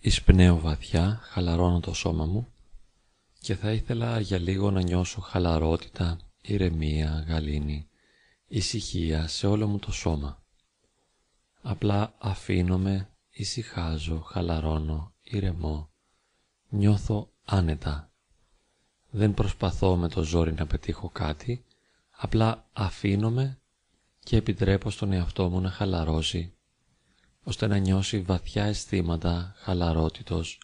Εισπνέω βαθιά, χαλαρώνω το σώμα μου και θα ήθελα για λίγο να νιώσω χαλαρότητα, ηρεμία, γαλήνη, ησυχία σε όλο μου το σώμα. Απλά αφήνομαι, ησυχάζω, χαλαρώνω, ηρεμώ, νιώθω άνετα. Δεν προσπαθώ με το ζόρι να πετύχω κάτι, απλά αφήνομαι και επιτρέπω στον εαυτό μου να χαλαρώσει ώστε να νιώσει βαθιά αισθήματα χαλαρότητος,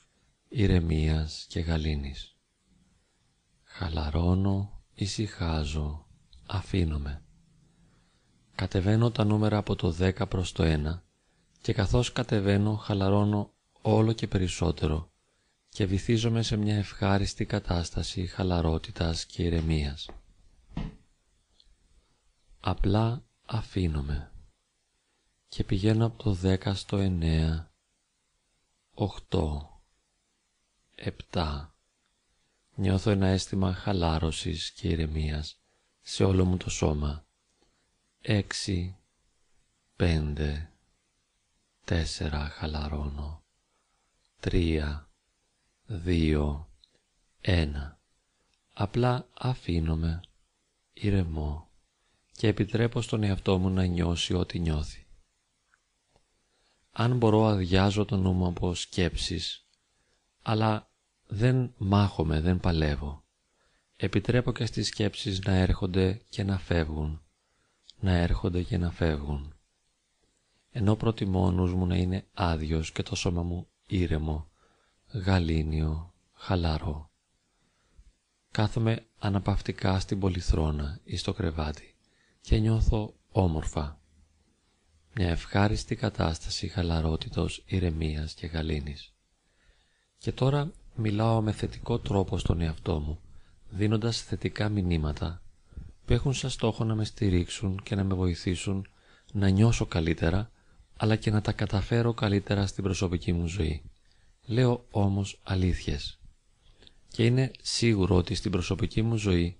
ηρεμίας και γαλήνης. Χαλαρώνω, ησυχάζω, αφήνομαι. Κατεβαίνω τα νούμερα από το 10 προς το 1 και καθώς κατεβαίνω χαλαρώνω όλο και περισσότερο και βυθίζομαι σε μια ευχάριστη κατάσταση χαλαρότητας και ηρεμίας. Απλά αφήνομαι και πηγαίνω από το 10 στο 9, 8, 7. Νιώθω ένα αίσθημα χαλάρωσης και ηρεμίας σε όλο μου το σώμα. 6, 5, 4 χαλαρώνω. 3, 2, 1. Απλά αφήνομαι, ηρεμώ και επιτρέπω στον εαυτό μου να νιώσει ό,τι νιώθει. Αν μπορώ αδειάζω το νου μου από σκέψεις, αλλά δεν μάχομαι, δεν παλεύω. Επιτρέπω και στις σκέψεις να έρχονται και να φεύγουν, να έρχονται και να φεύγουν. Ενώ προτιμώ ο νους μου να είναι άδειος και το σώμα μου ήρεμο, γαλήνιο, χαλαρό. Κάθομαι αναπαυτικά στην πολυθρόνα ή στο κρεβάτι και νιώθω όμορφα μια ευχάριστη κατάσταση χαλαρότητος, ηρεμίας και γαλήνης. Και τώρα μιλάω με θετικό τρόπο στον εαυτό μου, δίνοντας θετικά μηνύματα που έχουν σαν στόχο να με στηρίξουν και να με βοηθήσουν να νιώσω καλύτερα, αλλά και να τα καταφέρω καλύτερα στην προσωπική μου ζωή. Λέω όμως αλήθειες. Και είναι σίγουρο ότι στην προσωπική μου ζωή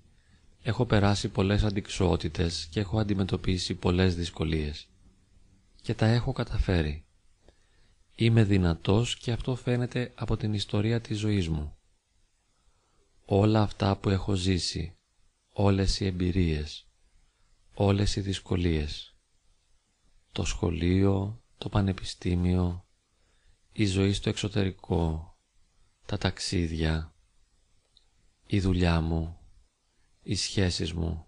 έχω περάσει πολλές αντικσοότητες και έχω αντιμετωπίσει πολλές δυσκολίες και τα έχω καταφέρει. Είμαι δυνατός και αυτό φαίνεται από την ιστορία της ζωής μου. Όλα αυτά που έχω ζήσει, όλες οι εμπειρίες, όλες οι δυσκολίες, το σχολείο, το πανεπιστήμιο, η ζωή στο εξωτερικό, τα ταξίδια, η δουλειά μου, οι σχέσεις μου.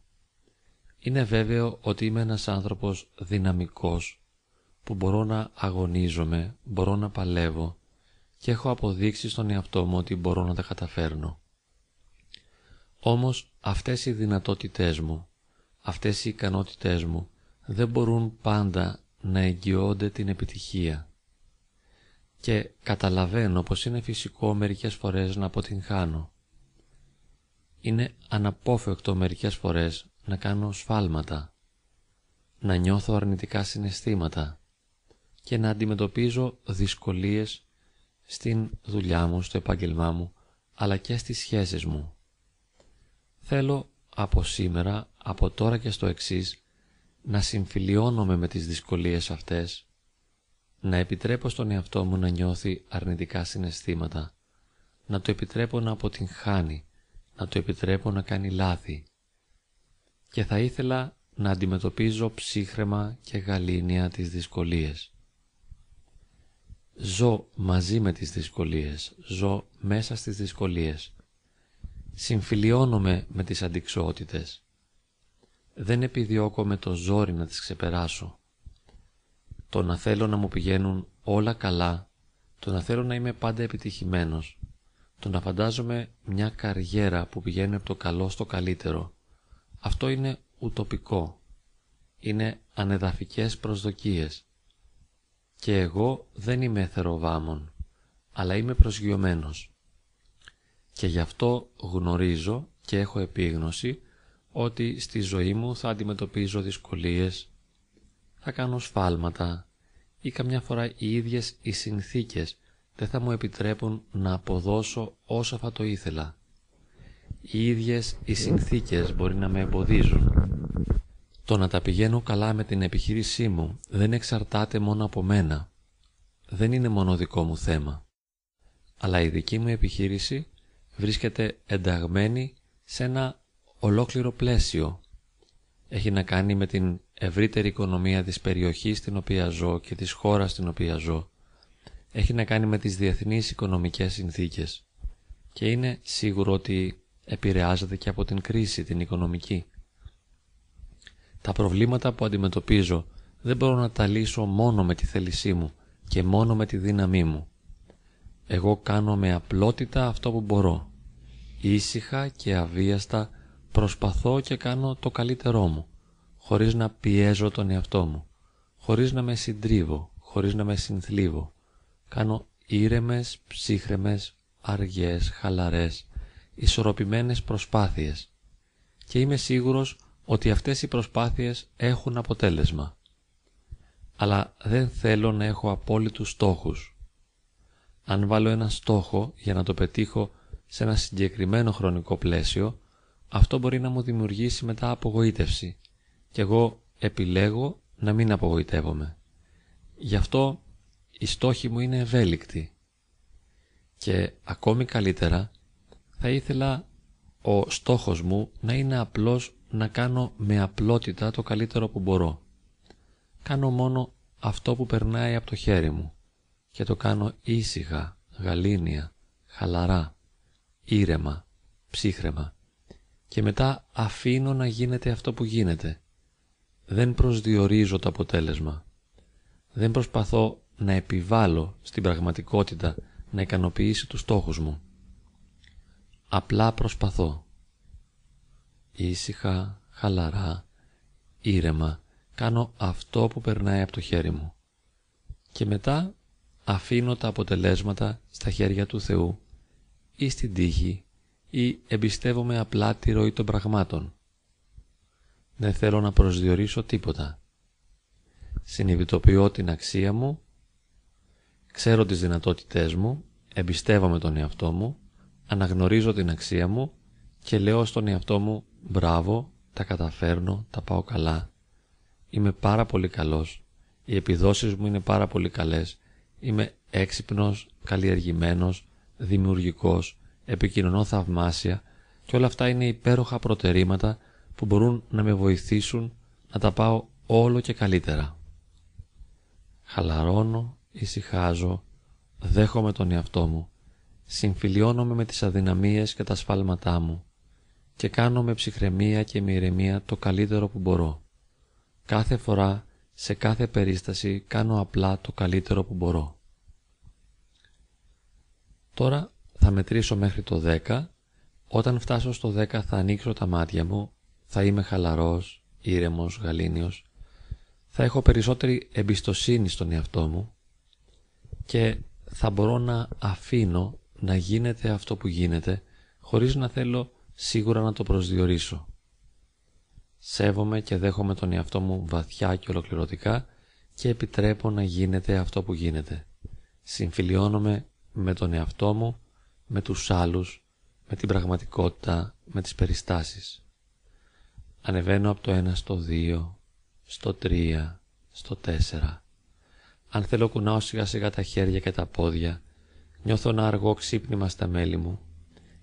Είναι βέβαιο ότι είμαι ένας άνθρωπος δυναμικός που μπορώ να αγωνίζομαι, μπορώ να παλεύω και έχω αποδείξει στον εαυτό μου ότι μπορώ να τα καταφέρνω. Όμως αυτές οι δυνατότητές μου, αυτές οι ικανότητές μου δεν μπορούν πάντα να εγγυώνται την επιτυχία. Και καταλαβαίνω πως είναι φυσικό μερικές φορές να αποτυγχάνω. Είναι αναπόφευκτο μερικές φορές να κάνω σφάλματα, να νιώθω αρνητικά συναισθήματα, και να αντιμετωπίζω δυσκολίες στην δουλειά μου, στο επάγγελμά μου, αλλά και στις σχέσεις μου. Θέλω από σήμερα, από τώρα και στο εξής, να συμφιλιώνομαι με τις δυσκολίες αυτές, να επιτρέπω στον εαυτό μου να νιώθει αρνητικά συναισθήματα, να το επιτρέπω να αποτυγχάνει, να το επιτρέπω να κάνει λάθη. Και θα ήθελα να αντιμετωπίζω ψύχρεμα και γαλήνια τις δυσκολίες. Ζω μαζί με τις δυσκολίες, ζω μέσα στις δυσκολίες. Συμφιλιώνομαι με τις αντικσότητες. Δεν επιδιώκω με το ζόρι να τις ξεπεράσω. Το να θέλω να μου πηγαίνουν όλα καλά, το να θέλω να είμαι πάντα επιτυχημένος, το να φαντάζομαι μια καριέρα που πηγαίνει από το καλό στο καλύτερο, αυτό είναι ουτοπικό. Είναι ανεδαφικές προσδοκίες και εγώ δεν είμαι θεροβάμων, αλλά είμαι προσγειωμένος. Και γι' αυτό γνωρίζω και έχω επίγνωση ότι στη ζωή μου θα αντιμετωπίζω δυσκολίες, θα κάνω σφάλματα ή καμιά φορά οι ίδιες οι συνθήκες δεν θα μου επιτρέπουν να αποδώσω όσο θα το ήθελα. Οι ίδιες οι συνθήκες μπορεί να με εμποδίζουν το να τα πηγαίνω καλά με την επιχείρησή μου δεν εξαρτάται μόνο από μένα. Δεν είναι μόνο δικό μου θέμα. αλλά η δική μου επιχείρηση βρίσκεται ενταγμένη σε ένα ολόκληρο πλαίσιο. Έχει να κάνει με την ευρύτερη οικονομία της περιοχής στην οποία ζω και της χώρας στην οποία ζω. Έχει να κάνει με τις διεθνείς οικονομικές συνθήκες και είναι σίγουρο ότι επηρεάζεται και από την κρίση την οικονομική. Τα προβλήματα που αντιμετωπίζω δεν μπορώ να τα λύσω μόνο με τη θέλησή μου και μόνο με τη δύναμή μου. Εγώ κάνω με απλότητα αυτό που μπορώ. Ήσυχα και αβίαστα προσπαθώ και κάνω το καλύτερό μου, χωρίς να πιέζω τον εαυτό μου, χωρίς να με συντρίβω, χωρίς να με συνθλίβω. Κάνω ήρεμες, ψύχρεμες, αργές, χαλαρές, ισορροπημένες προσπάθειες και είμαι σίγουρος ότι αυτές οι προσπάθειες έχουν αποτέλεσμα. Αλλά δεν θέλω να έχω απόλυτους στόχους. Αν βάλω ένα στόχο για να το πετύχω σε ένα συγκεκριμένο χρονικό πλαίσιο, αυτό μπορεί να μου δημιουργήσει μετά απογοήτευση και εγώ επιλέγω να μην απογοητεύομαι. Γι' αυτό οι στόχοι μου είναι ευέλικτοι και ακόμη καλύτερα θα ήθελα ο στόχος μου να είναι απλώς να κάνω με απλότητα το καλύτερο που μπορώ. Κάνω μόνο αυτό που περνάει από το χέρι μου και το κάνω ήσυχα, γαλήνια, χαλαρά, ήρεμα, ψύχρεμα και μετά αφήνω να γίνεται αυτό που γίνεται. Δεν προσδιορίζω το αποτέλεσμα. Δεν προσπαθώ να επιβάλλω στην πραγματικότητα να ικανοποιήσει τους στόχους μου. Απλά προσπαθώ. Ήσυχα, χαλαρά, ήρεμα, κάνω αυτό που περνάει από το χέρι μου. Και μετά αφήνω τα αποτελέσματα στα χέρια του Θεού ή στην τύχη ή εμπιστεύομαι απλά τη ροή των πραγμάτων. Δεν θέλω να προσδιορίσω τίποτα. Συνειδητοποιώ την αξία μου, ξέρω τις δυνατότητές μου, εμπιστεύομαι τον εαυτό μου, αναγνωρίζω την αξία μου και λέω στον εαυτό μου «Μπράβο, τα καταφέρνω, τα πάω καλά. Είμαι πάρα πολύ καλός, οι επιδόσεις μου είναι πάρα πολύ καλές, είμαι έξυπνος, καλλιεργημένος, δημιουργικός, επικοινωνώ θαυμάσια και όλα αυτά είναι υπέροχα προτερήματα που μπορούν να με βοηθήσουν να τα πάω όλο και καλύτερα. Χαλαρώνω, ησυχάζω, δέχομαι τον εαυτό μου, συμφιλιώνομαι με τις αδυναμίες και τα σφάλματά μου και κάνω με ψυχραιμία και με ηρεμία το καλύτερο που μπορώ. Κάθε φορά, σε κάθε περίσταση, κάνω απλά το καλύτερο που μπορώ. Τώρα θα μετρήσω μέχρι το 10. Όταν φτάσω στο 10 θα ανοίξω τα μάτια μου, θα είμαι χαλαρός, ήρεμος, γαλήνιος. Θα έχω περισσότερη εμπιστοσύνη στον εαυτό μου και θα μπορώ να αφήνω να γίνεται αυτό που γίνεται χωρίς να θέλω σίγουρα να το προσδιορίσω. Σέβομαι και δέχομαι τον εαυτό μου βαθιά και ολοκληρωτικά και επιτρέπω να γίνεται αυτό που γίνεται. Συμφιλιώνομαι με τον εαυτό μου με τους άλλους, με την πραγματικότητα, με τις περιστάσεις. Ανεβαίνω από το 1 στο 2, στο 3, στο 4. Αν θέλω κουνάω σιγά σιγά τα χέρια και τα πόδια, νιώθω ένα αργό ξύπνημα στα μέλη μου.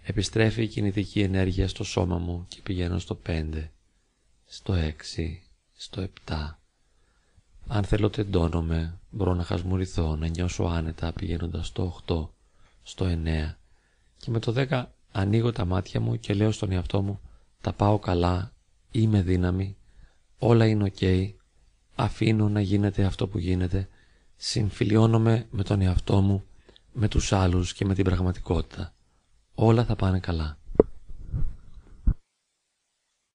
Επιστρέφει η κινητική ενέργεια στο σώμα μου και πηγαίνω στο 5, στο 6, στο 7. Αν θέλω τεντώνομαι, μπορώ να χασμουριθώ, να νιώσω άνετα πηγαίνοντας στο 8, στο 9 και με το 10 ανοίγω τα μάτια μου και λέω στον εαυτό μου τα πάω καλά, είμαι δύναμη, όλα είναι οκ, αφήνω να γίνεται αυτό που γίνεται, συμφιλιώνομαι με τον εαυτό μου, με τους άλλους και με την πραγματικότητα. Όλα θα πάνε καλά.